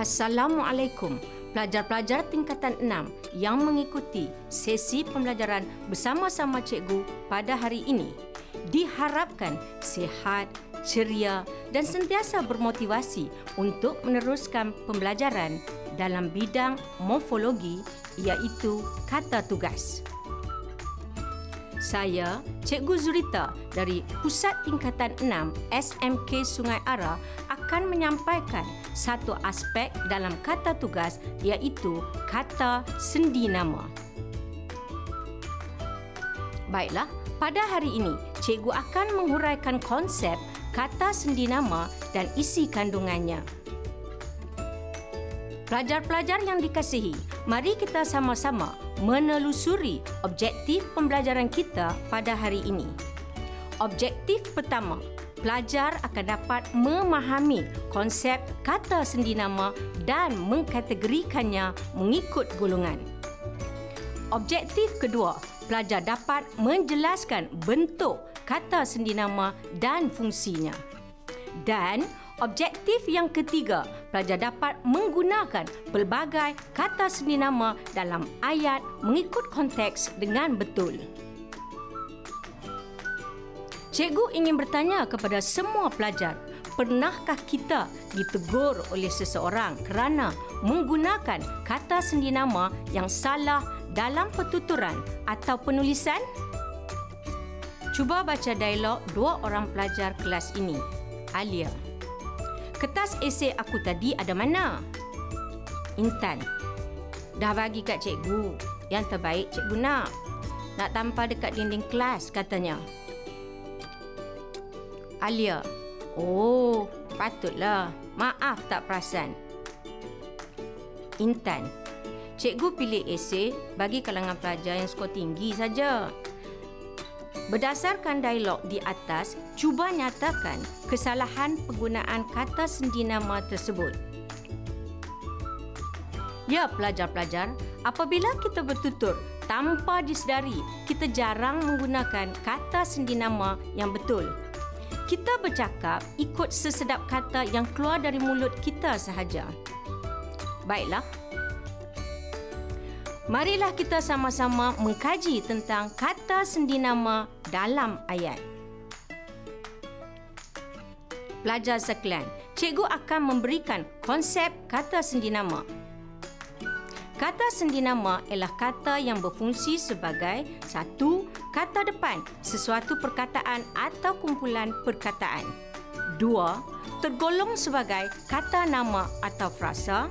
Assalamualaikum pelajar-pelajar tingkatan 6 yang mengikuti sesi pembelajaran bersama-sama cikgu pada hari ini. Diharapkan sihat, ceria dan sentiasa bermotivasi untuk meneruskan pembelajaran dalam bidang morfologi iaitu kata tugas. Saya, Cikgu Zurita dari Pusat Tingkatan 6 SMK Sungai Ara akan menyampaikan satu aspek dalam kata tugas iaitu kata sendi nama. Baiklah, pada hari ini cikgu akan menghuraikan konsep kata sendi nama dan isi kandungannya. Pelajar-pelajar yang dikasihi, mari kita sama-sama menelusuri objektif pembelajaran kita pada hari ini. Objektif pertama, pelajar akan dapat memahami konsep kata sendi nama dan mengkategorikannya mengikut golongan. Objektif kedua, pelajar dapat menjelaskan bentuk kata sendi nama dan fungsinya. Dan Objektif yang ketiga, pelajar dapat menggunakan pelbagai kata seni nama dalam ayat mengikut konteks dengan betul. Cikgu ingin bertanya kepada semua pelajar, pernahkah kita ditegur oleh seseorang kerana menggunakan kata sendi nama yang salah dalam pertuturan atau penulisan? Cuba baca dialog dua orang pelajar kelas ini. Alia. Kertas esei aku tadi ada mana? Intan. Dah bagi kat cikgu. Yang terbaik cikgu nak. Nak tampar dekat dinding kelas katanya. Alia. Oh, patutlah. Maaf tak perasan. Intan. Cikgu pilih esei bagi kalangan pelajar yang skor tinggi saja. Berdasarkan dialog di atas, cuba nyatakan kesalahan penggunaan kata sendi nama tersebut. Ya, pelajar-pelajar, apabila kita bertutur tanpa disedari, kita jarang menggunakan kata sendi nama yang betul. Kita bercakap ikut sesedap kata yang keluar dari mulut kita sahaja. Baiklah, Marilah kita sama-sama mengkaji tentang kata sendi nama dalam ayat. Pelajar sekalian, cikgu akan memberikan konsep kata sendi nama. Kata sendi nama ialah kata yang berfungsi sebagai satu kata depan sesuatu perkataan atau kumpulan perkataan. Dua, tergolong sebagai kata nama atau frasa.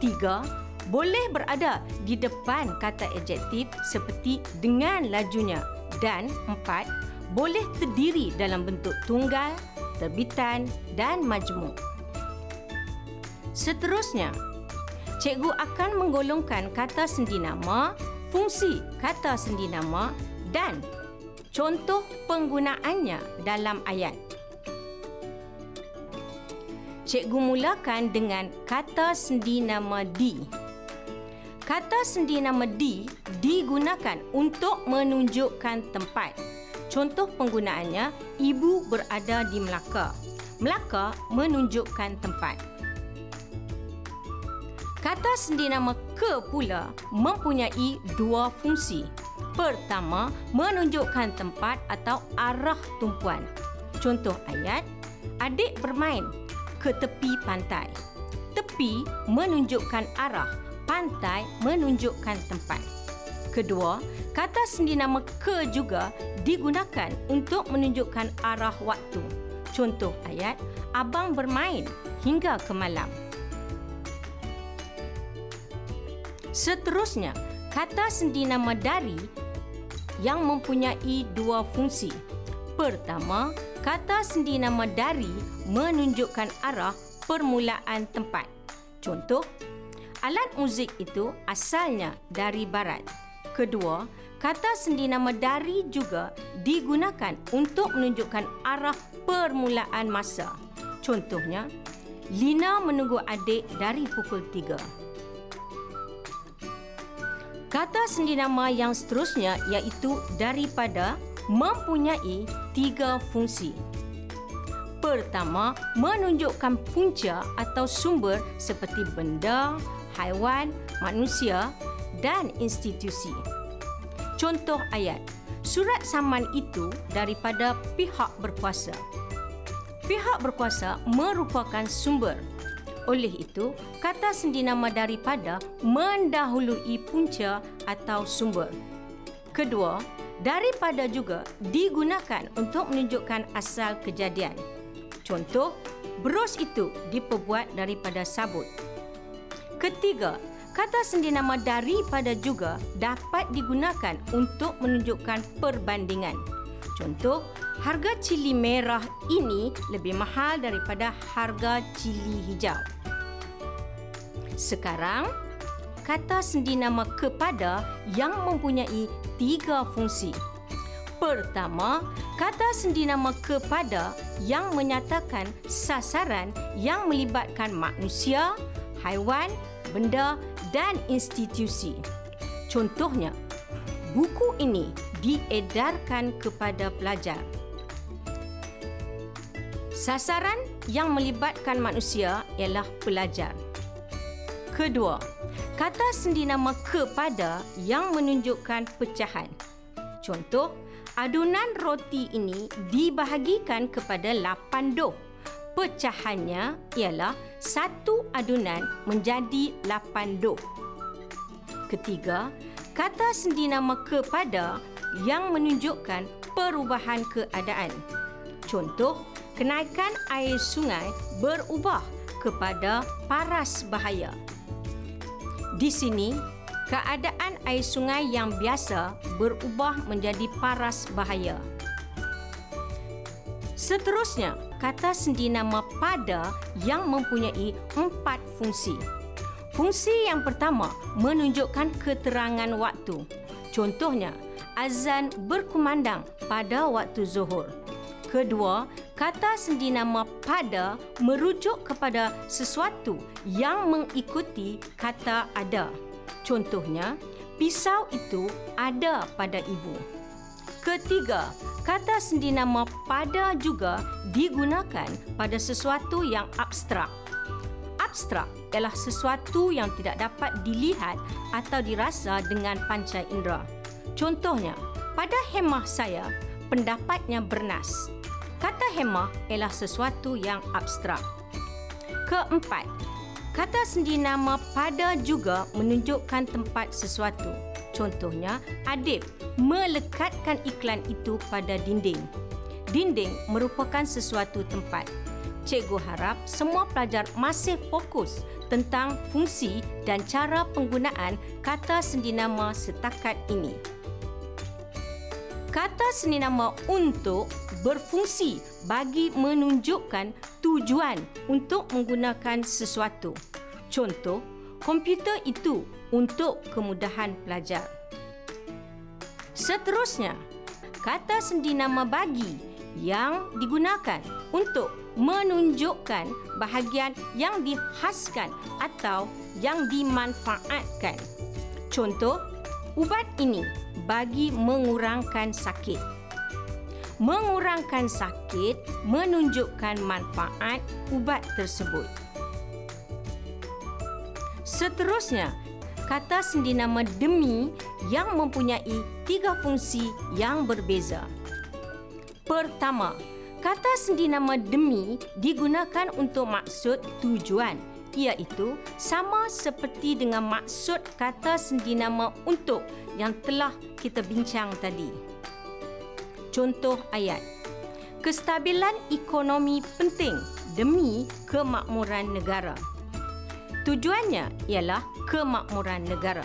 Tiga, boleh berada di depan kata adjektif seperti dengan lajunya dan empat boleh terdiri dalam bentuk tunggal, terbitan dan majmuk. Seterusnya, cikgu akan menggolongkan kata sendi nama, fungsi kata sendi nama dan contoh penggunaannya dalam ayat. Cikgu mulakan dengan kata sendi nama di. Kata sendi nama di digunakan untuk menunjukkan tempat. Contoh penggunaannya, ibu berada di Melaka. Melaka menunjukkan tempat. Kata sendi nama ke pula mempunyai dua fungsi. Pertama, menunjukkan tempat atau arah tumpuan. Contoh ayat, adik bermain ke tepi pantai. Tepi menunjukkan arah pantai menunjukkan tempat. Kedua, kata sendi nama ke juga digunakan untuk menunjukkan arah waktu. Contoh ayat, abang bermain hingga ke malam. Seterusnya, kata sendi nama dari yang mempunyai dua fungsi. Pertama, kata sendi nama dari menunjukkan arah permulaan tempat. Contoh, Alat muzik itu asalnya dari barat. Kedua, kata sendi nama dari juga digunakan untuk menunjukkan arah permulaan masa. Contohnya, Lina menunggu adik dari pukul tiga. Kata sendi nama yang seterusnya iaitu daripada mempunyai tiga fungsi. Pertama, menunjukkan punca atau sumber seperti benda, haiwan, manusia dan institusi. Contoh ayat. Surat saman itu daripada pihak berkuasa. Pihak berkuasa merupakan sumber. Oleh itu, kata sendi nama daripada mendahului punca atau sumber. Kedua, daripada juga digunakan untuk menunjukkan asal kejadian. Contoh, bros itu diperbuat daripada sabut. Ketiga, kata sendi nama daripada juga dapat digunakan untuk menunjukkan perbandingan. Contoh, harga cili merah ini lebih mahal daripada harga cili hijau. Sekarang, kata sendi nama kepada yang mempunyai tiga fungsi. Pertama, kata sendi nama kepada yang menyatakan sasaran yang melibatkan manusia, haiwan, benda dan institusi. Contohnya, buku ini diedarkan kepada pelajar. Sasaran yang melibatkan manusia ialah pelajar. Kedua, kata sendi nama kepada yang menunjukkan pecahan. Contoh, adunan roti ini dibahagikan kepada 8 doh. Pecahannya ialah satu adunan menjadi 8 doh. Ketiga, kata sendi nama kepada yang menunjukkan perubahan keadaan. Contoh, kenaikan air sungai berubah kepada paras bahaya. Di sini, keadaan air sungai yang biasa berubah menjadi paras bahaya. Seterusnya, kata sendi nama pada yang mempunyai empat fungsi. Fungsi yang pertama menunjukkan keterangan waktu. Contohnya, azan berkumandang pada waktu zuhur. Kedua, kata sendi nama pada merujuk kepada sesuatu yang mengikuti kata ada. Contohnya, pisau itu ada pada ibu. Ketiga, kata sendi nama pada juga digunakan pada sesuatu yang abstrak. Abstrak ialah sesuatu yang tidak dapat dilihat atau dirasa dengan panca indera. Contohnya, pada hemah saya, pendapatnya bernas. Kata hemah ialah sesuatu yang abstrak. Keempat, kata sendi nama pada juga menunjukkan tempat sesuatu. Contohnya, Adib melekatkan iklan itu pada dinding. Dinding merupakan sesuatu tempat. Cikgu harap semua pelajar masih fokus tentang fungsi dan cara penggunaan kata sendi nama setakat ini. Kata sendi nama untuk berfungsi bagi menunjukkan tujuan untuk menggunakan sesuatu. Contoh, komputer itu untuk kemudahan pelajar. Seterusnya, kata sendi nama bagi yang digunakan untuk menunjukkan bahagian yang dihaskan atau yang dimanfaatkan. Contoh, ubat ini bagi mengurangkan sakit. Mengurangkan sakit menunjukkan manfaat ubat tersebut. Seterusnya, kata sendi nama demi yang mempunyai tiga fungsi yang berbeza. Pertama, kata sendi nama demi digunakan untuk maksud tujuan iaitu sama seperti dengan maksud kata sendi nama untuk yang telah kita bincang tadi. Contoh ayat. Kestabilan ekonomi penting demi kemakmuran negara. Tujuannya ialah kemakmuran negara.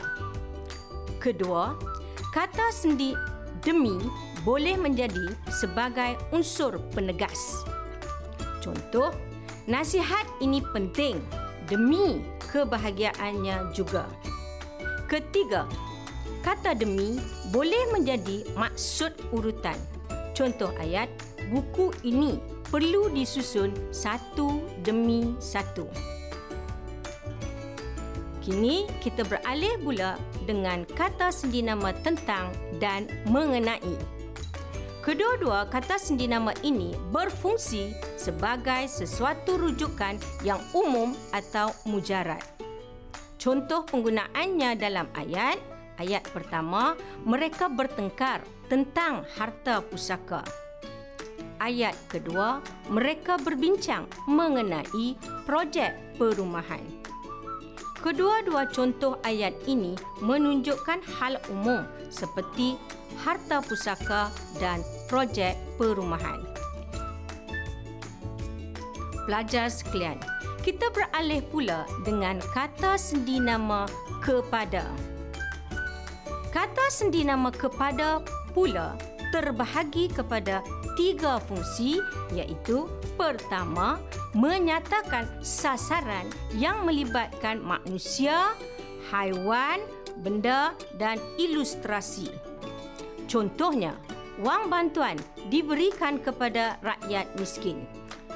Kedua, kata sendi demi boleh menjadi sebagai unsur penegas. Contoh, nasihat ini penting demi kebahagiaannya juga. Ketiga, kata demi boleh menjadi maksud urutan. Contoh ayat, buku ini perlu disusun satu demi satu. Kini kita beralih pula dengan kata sendi nama tentang dan mengenai. Kedua-dua kata sendi nama ini berfungsi sebagai sesuatu rujukan yang umum atau mujarad. Contoh penggunaannya dalam ayat, ayat pertama, mereka bertengkar tentang harta pusaka. Ayat kedua, mereka berbincang mengenai projek perumahan. Kedua-dua contoh ayat ini menunjukkan hal umum seperti harta pusaka dan projek perumahan. Pelajar sekalian, kita beralih pula dengan kata sendi nama kepada. Kata sendi nama kepada pula terbahagi kepada tiga fungsi iaitu pertama menyatakan sasaran yang melibatkan manusia, haiwan, benda dan ilustrasi. Contohnya, wang bantuan diberikan kepada rakyat miskin.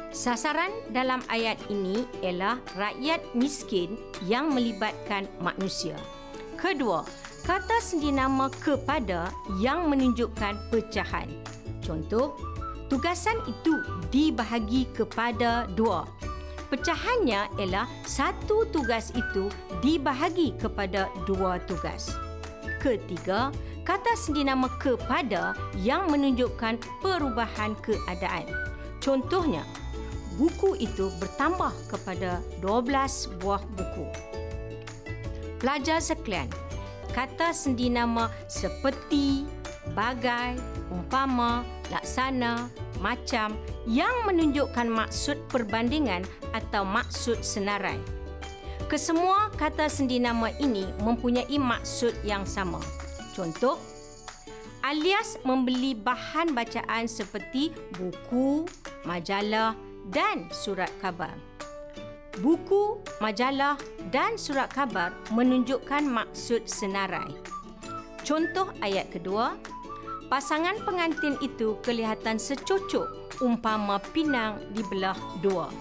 Sasaran dalam ayat ini ialah rakyat miskin yang melibatkan manusia. Kedua, kata sendi nama kepada yang menunjukkan pecahan. Contoh, tugasan itu dibahagi kepada dua. Pecahannya ialah satu tugas itu dibahagi kepada dua tugas. Ketiga, kata sendi nama kepada yang menunjukkan perubahan keadaan. Contohnya, buku itu bertambah kepada 12 buah buku. Pelajar sekalian, kata sendi nama seperti, bagai, umpama, laksana, macam yang menunjukkan maksud perbandingan atau maksud senarai. Kesemua kata sendi nama ini mempunyai maksud yang sama. Contoh, alias membeli bahan bacaan seperti buku, majalah, dan surat khabar. Buku, majalah dan surat khabar menunjukkan maksud senarai. Contoh ayat kedua, pasangan pengantin itu kelihatan secocok umpama pinang dibelah dua.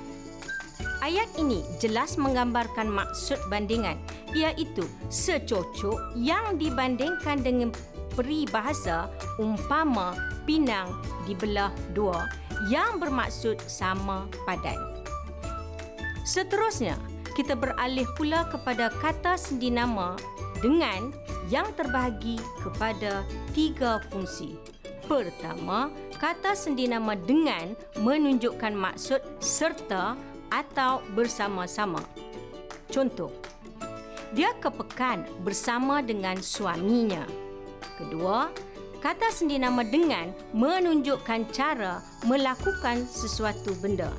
Ayat ini jelas menggambarkan maksud bandingan iaitu secocok yang dibandingkan dengan peribahasa umpama pinang dibelah dua yang bermaksud sama padan. Seterusnya, kita beralih pula kepada kata sendi nama dengan yang terbahagi kepada tiga fungsi. Pertama, kata sendi nama dengan menunjukkan maksud serta atau bersama-sama. Contoh, dia kepekan bersama dengan suaminya. Kedua, Kata sendi nama dengan menunjukkan cara melakukan sesuatu benda.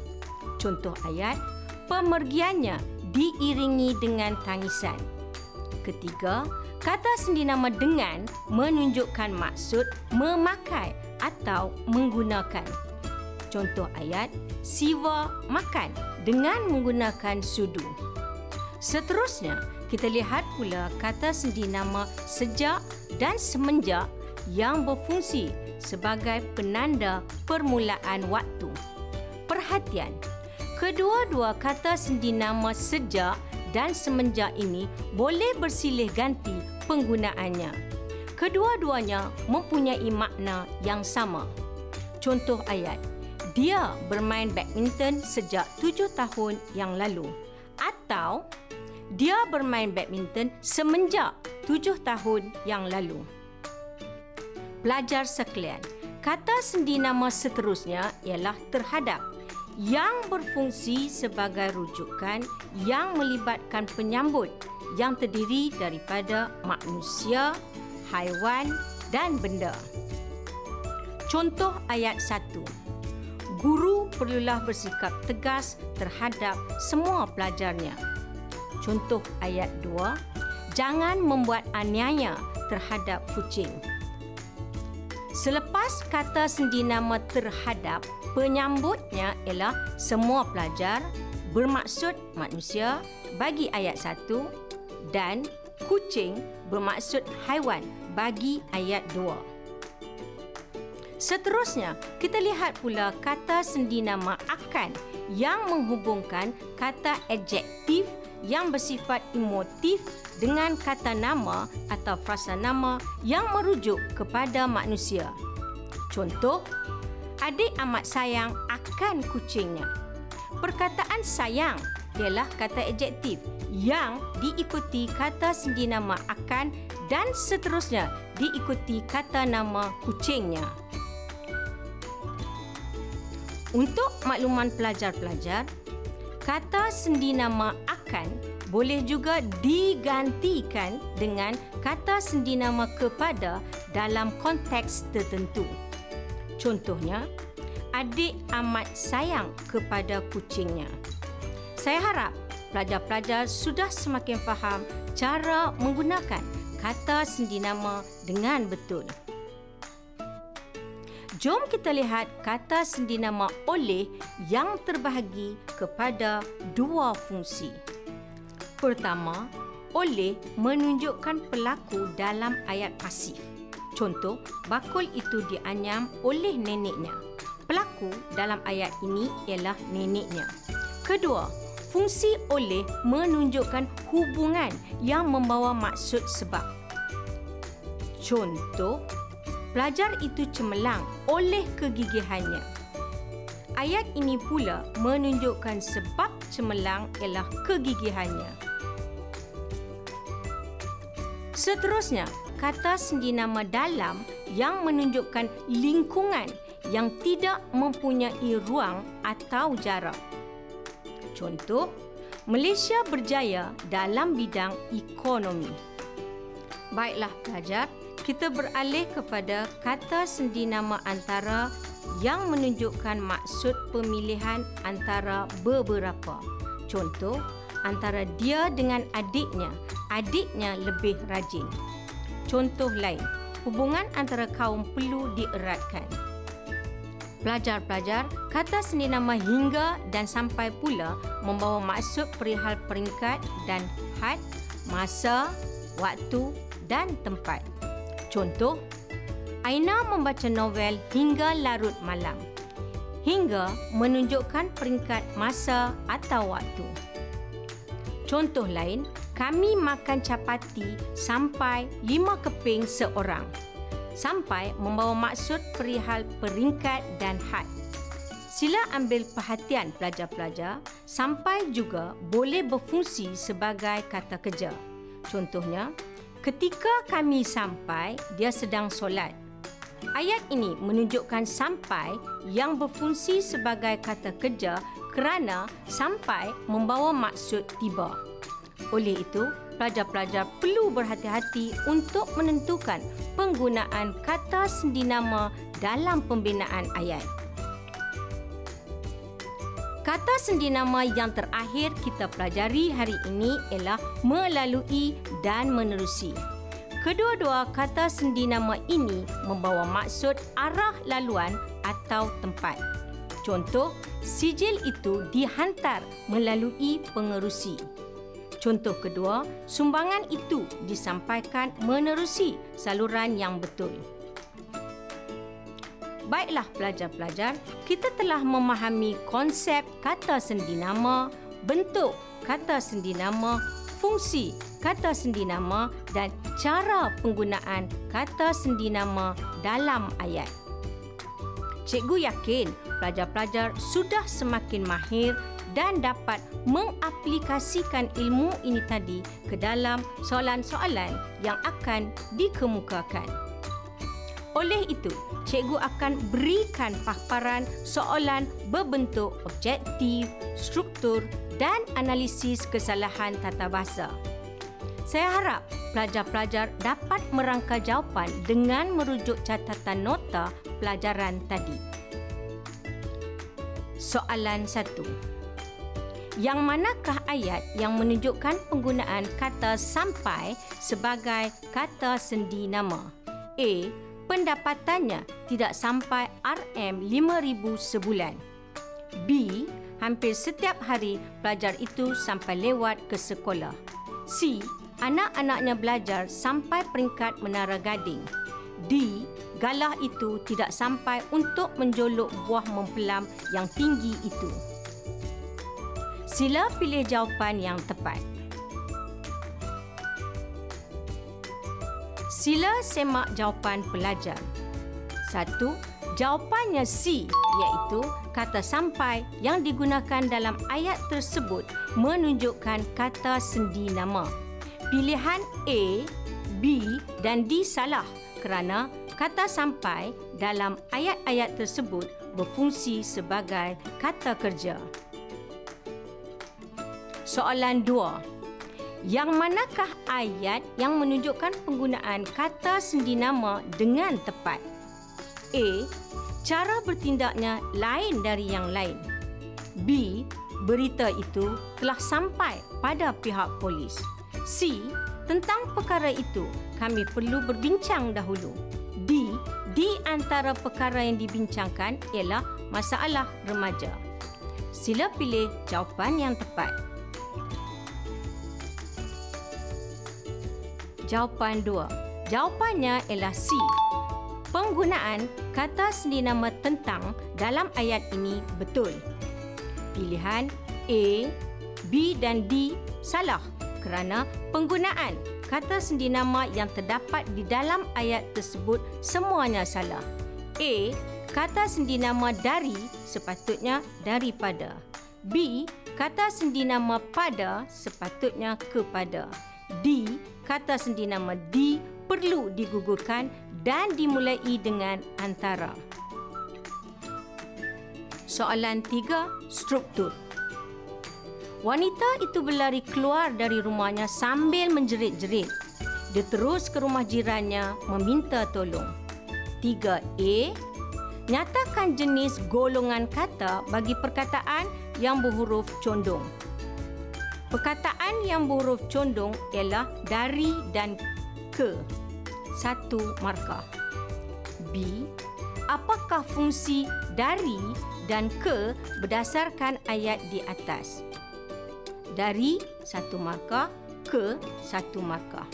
Contoh ayat, pemergiannya diiringi dengan tangisan. Ketiga, kata sendi nama dengan menunjukkan maksud memakai atau menggunakan. Contoh ayat, Siva makan dengan menggunakan sudu. Seterusnya, kita lihat pula kata sendi nama sejak dan semenjak yang berfungsi sebagai penanda permulaan waktu. Perhatian, kedua-dua kata sendi nama sejak dan semenjak ini boleh bersilih ganti penggunaannya. Kedua-duanya mempunyai makna yang sama. Contoh ayat, dia bermain badminton sejak tujuh tahun yang lalu. Atau, dia bermain badminton semenjak tujuh tahun yang lalu pelajar sekalian. Kata sendi nama seterusnya ialah terhadap yang berfungsi sebagai rujukan yang melibatkan penyambut yang terdiri daripada manusia, haiwan dan benda. Contoh ayat 1. Guru perlulah bersikap tegas terhadap semua pelajarnya. Contoh ayat 2. Jangan membuat aniaya terhadap kucing. Selepas kata sendi nama terhadap, penyambutnya ialah semua pelajar bermaksud manusia bagi ayat 1 dan kucing bermaksud haiwan bagi ayat 2. Seterusnya, kita lihat pula kata sendi nama akan yang menghubungkan kata adjektif yang bersifat emotif dengan kata nama atau frasa nama yang merujuk kepada manusia. Contoh, adik amat sayang akan kucingnya. Perkataan sayang ialah kata adjektif yang diikuti kata sendi nama akan dan seterusnya diikuti kata nama kucingnya. Untuk makluman pelajar-pelajar, kata sendi nama akan boleh juga digantikan dengan kata sendi nama kepada dalam konteks tertentu. Contohnya, adik amat sayang kepada kucingnya. Saya harap pelajar-pelajar sudah semakin faham cara menggunakan kata sendi nama dengan betul. Jom kita lihat kata sendi nama oleh yang terbahagi kepada dua fungsi. Pertama, oleh menunjukkan pelaku dalam ayat pasif. Contoh, bakul itu dianyam oleh neneknya. Pelaku dalam ayat ini ialah neneknya. Kedua, fungsi oleh menunjukkan hubungan yang membawa maksud sebab. Contoh, pelajar itu cemerlang oleh kegigihannya. Ayat ini pula menunjukkan sebab cemerlang ialah kegigihannya. Seterusnya, kata sendi nama dalam yang menunjukkan lingkungan yang tidak mempunyai ruang atau jarak. Contoh, Malaysia berjaya dalam bidang ekonomi. Baiklah pelajar, kita beralih kepada kata sendi nama antara yang menunjukkan maksud pemilihan antara beberapa. Contoh, antara dia dengan adiknya, adiknya lebih rajin. Contoh lain, hubungan antara kaum perlu dieratkan. Pelajar-pelajar, kata sendi nama hingga dan sampai pula membawa maksud perihal peringkat dan had, masa, waktu dan tempat. Contoh, Aina membaca novel hingga larut malam. Hingga menunjukkan peringkat masa atau waktu. Contoh lain, kami makan capati sampai lima keping seorang. Sampai membawa maksud perihal peringkat dan had. Sila ambil perhatian pelajar-pelajar sampai juga boleh berfungsi sebagai kata kerja. Contohnya, Ketika kami sampai, dia sedang solat. Ayat ini menunjukkan sampai yang berfungsi sebagai kata kerja kerana sampai membawa maksud tiba. Oleh itu, pelajar-pelajar perlu berhati-hati untuk menentukan penggunaan kata sendi nama dalam pembinaan ayat. Kata sendi nama yang terakhir kita pelajari hari ini ialah melalui dan menerusi. Kedua-dua kata sendi nama ini membawa maksud arah laluan atau tempat. Contoh, sijil itu dihantar melalui pengerusi. Contoh kedua, sumbangan itu disampaikan menerusi saluran yang betul. Baiklah pelajar-pelajar, kita telah memahami konsep kata sendi nama, bentuk kata sendi nama, fungsi kata sendi nama dan cara penggunaan kata sendi nama dalam ayat. Cikgu yakin pelajar-pelajar sudah semakin mahir dan dapat mengaplikasikan ilmu ini tadi ke dalam soalan-soalan yang akan dikemukakan. Oleh itu, cikgu akan berikan paparan soalan berbentuk objektif, struktur dan analisis kesalahan tata bahasa. Saya harap pelajar-pelajar dapat merangka jawapan dengan merujuk catatan nota pelajaran tadi. Soalan satu. Yang manakah ayat yang menunjukkan penggunaan kata sampai sebagai kata sendi nama? A pendapatannya tidak sampai RM5,000 sebulan. B. Hampir setiap hari pelajar itu sampai lewat ke sekolah. C. Anak-anaknya belajar sampai peringkat menara gading. D. Galah itu tidak sampai untuk menjolok buah mempelam yang tinggi itu. Sila pilih jawapan yang tepat. Sila semak jawapan pelajar. Satu, Jawapannya C iaitu kata sampai yang digunakan dalam ayat tersebut menunjukkan kata sendi nama. Pilihan A, B dan D salah kerana kata sampai dalam ayat-ayat tersebut berfungsi sebagai kata kerja. Soalan 2. Yang manakah ayat yang menunjukkan penggunaan kata sendi nama dengan tepat? A. Cara bertindaknya lain dari yang lain. B. Berita itu telah sampai pada pihak polis. C. Tentang perkara itu, kami perlu berbincang dahulu. D. Di antara perkara yang dibincangkan ialah masalah remaja. Sila pilih jawapan yang tepat. Jawapan 2. Jawapannya ialah C. Penggunaan kata sendi nama tentang dalam ayat ini betul. Pilihan A, B dan D salah kerana penggunaan kata sendi nama yang terdapat di dalam ayat tersebut semuanya salah. A, kata sendi nama dari sepatutnya daripada. B, kata sendi nama pada sepatutnya kepada. D, kata sendi nama D perlu digugurkan dan dimulai dengan antara. Soalan tiga, struktur. Wanita itu berlari keluar dari rumahnya sambil menjerit-jerit. Dia terus ke rumah jirannya meminta tolong. 3A. Nyatakan jenis golongan kata bagi perkataan yang berhuruf condong. Perkataan yang berhuruf condong ialah dari dan ke. Satu markah. B. Apakah fungsi dari dan ke berdasarkan ayat di atas? Dari satu markah ke satu markah.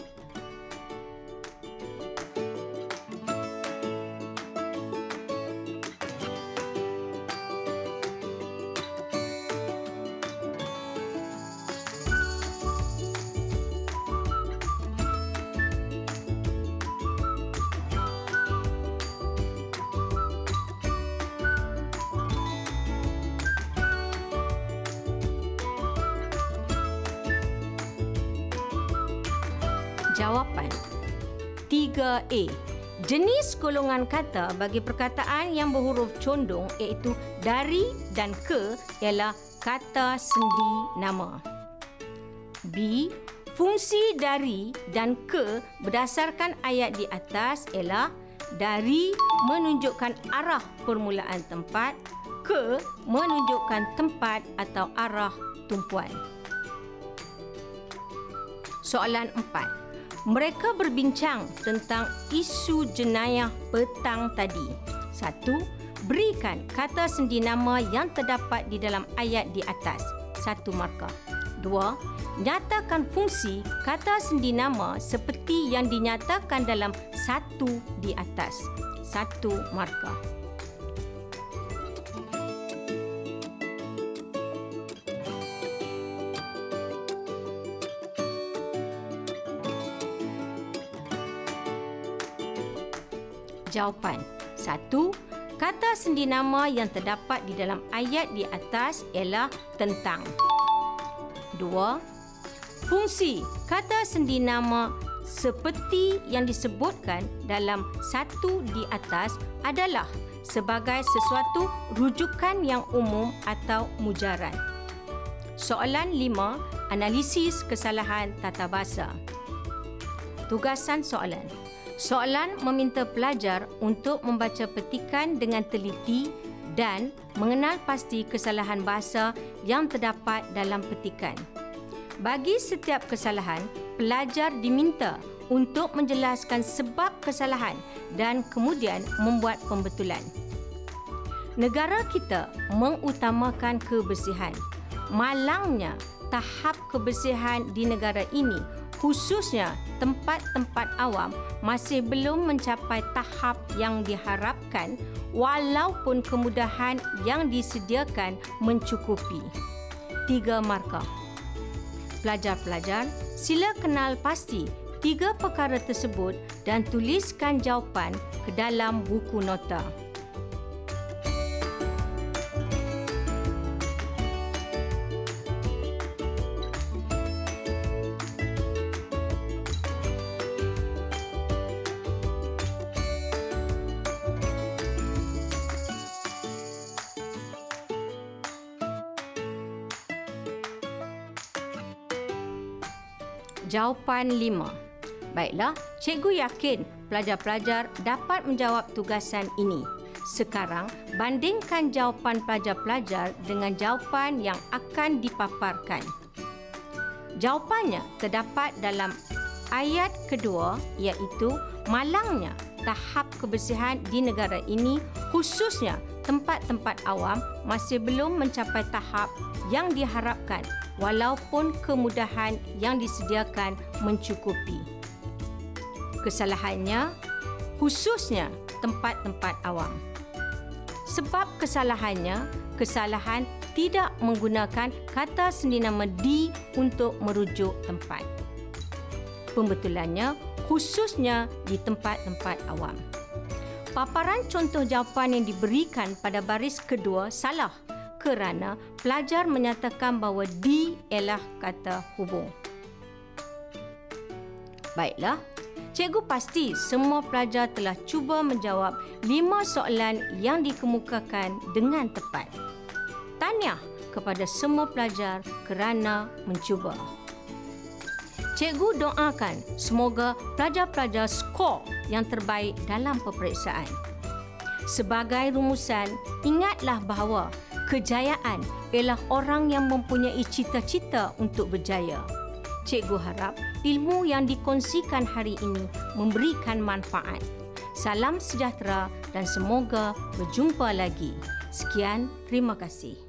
Golongan kata bagi perkataan yang berhuruf condong iaitu dari dan ke ialah kata sendi nama. B. Fungsi dari dan ke berdasarkan ayat di atas ialah dari menunjukkan arah permulaan tempat, ke menunjukkan tempat atau arah tumpuan. Soalan 4 mereka berbincang tentang isu jenayah petang tadi. Satu, berikan kata sendi nama yang terdapat di dalam ayat di atas. Satu markah. Dua, nyatakan fungsi kata sendi nama seperti yang dinyatakan dalam satu di atas. Satu markah. Jawapan. Satu, kata sendi nama yang terdapat di dalam ayat di atas ialah tentang. Dua, fungsi kata sendi nama seperti yang disebutkan dalam satu di atas adalah sebagai sesuatu rujukan yang umum atau mujarad. Soalan lima, analisis kesalahan tata bahasa. Tugasan soalan. Soalan meminta pelajar untuk membaca petikan dengan teliti dan mengenal pasti kesalahan bahasa yang terdapat dalam petikan. Bagi setiap kesalahan, pelajar diminta untuk menjelaskan sebab kesalahan dan kemudian membuat pembetulan. Negara kita mengutamakan kebersihan. Malangnya, tahap kebersihan di negara ini khususnya tempat-tempat awam masih belum mencapai tahap yang diharapkan walaupun kemudahan yang disediakan mencukupi. Tiga markah. Pelajar-pelajar, sila kenal pasti tiga perkara tersebut dan tuliskan jawapan ke dalam buku nota. Jawapan 5. Baiklah, cikgu yakin pelajar-pelajar dapat menjawab tugasan ini. Sekarang, bandingkan jawapan pelajar-pelajar dengan jawapan yang akan dipaparkan. Jawapannya terdapat dalam ayat kedua iaitu malangnya tahap kebersihan di negara ini khususnya tempat-tempat awam masih belum mencapai tahap yang diharapkan walaupun kemudahan yang disediakan mencukupi. Kesalahannya khususnya tempat-tempat awam. Sebab kesalahannya, kesalahan tidak menggunakan kata sendinama di untuk merujuk tempat. Pembetulannya khususnya di tempat-tempat awam. Paparan contoh jawapan yang diberikan pada baris kedua salah kerana pelajar menyatakan bahawa di ialah kata hubung. Baiklah, Cikgu pasti semua pelajar telah cuba menjawab lima soalan yang dikemukakan dengan tepat. Tahniah kepada semua pelajar kerana mencuba. Cikgu doakan semoga pelajar-pelajar skor yang terbaik dalam peperiksaan. Sebagai rumusan, ingatlah bahawa kejayaan ialah orang yang mempunyai cita-cita untuk berjaya. Cikgu harap ilmu yang dikongsikan hari ini memberikan manfaat. Salam sejahtera dan semoga berjumpa lagi. Sekian, terima kasih.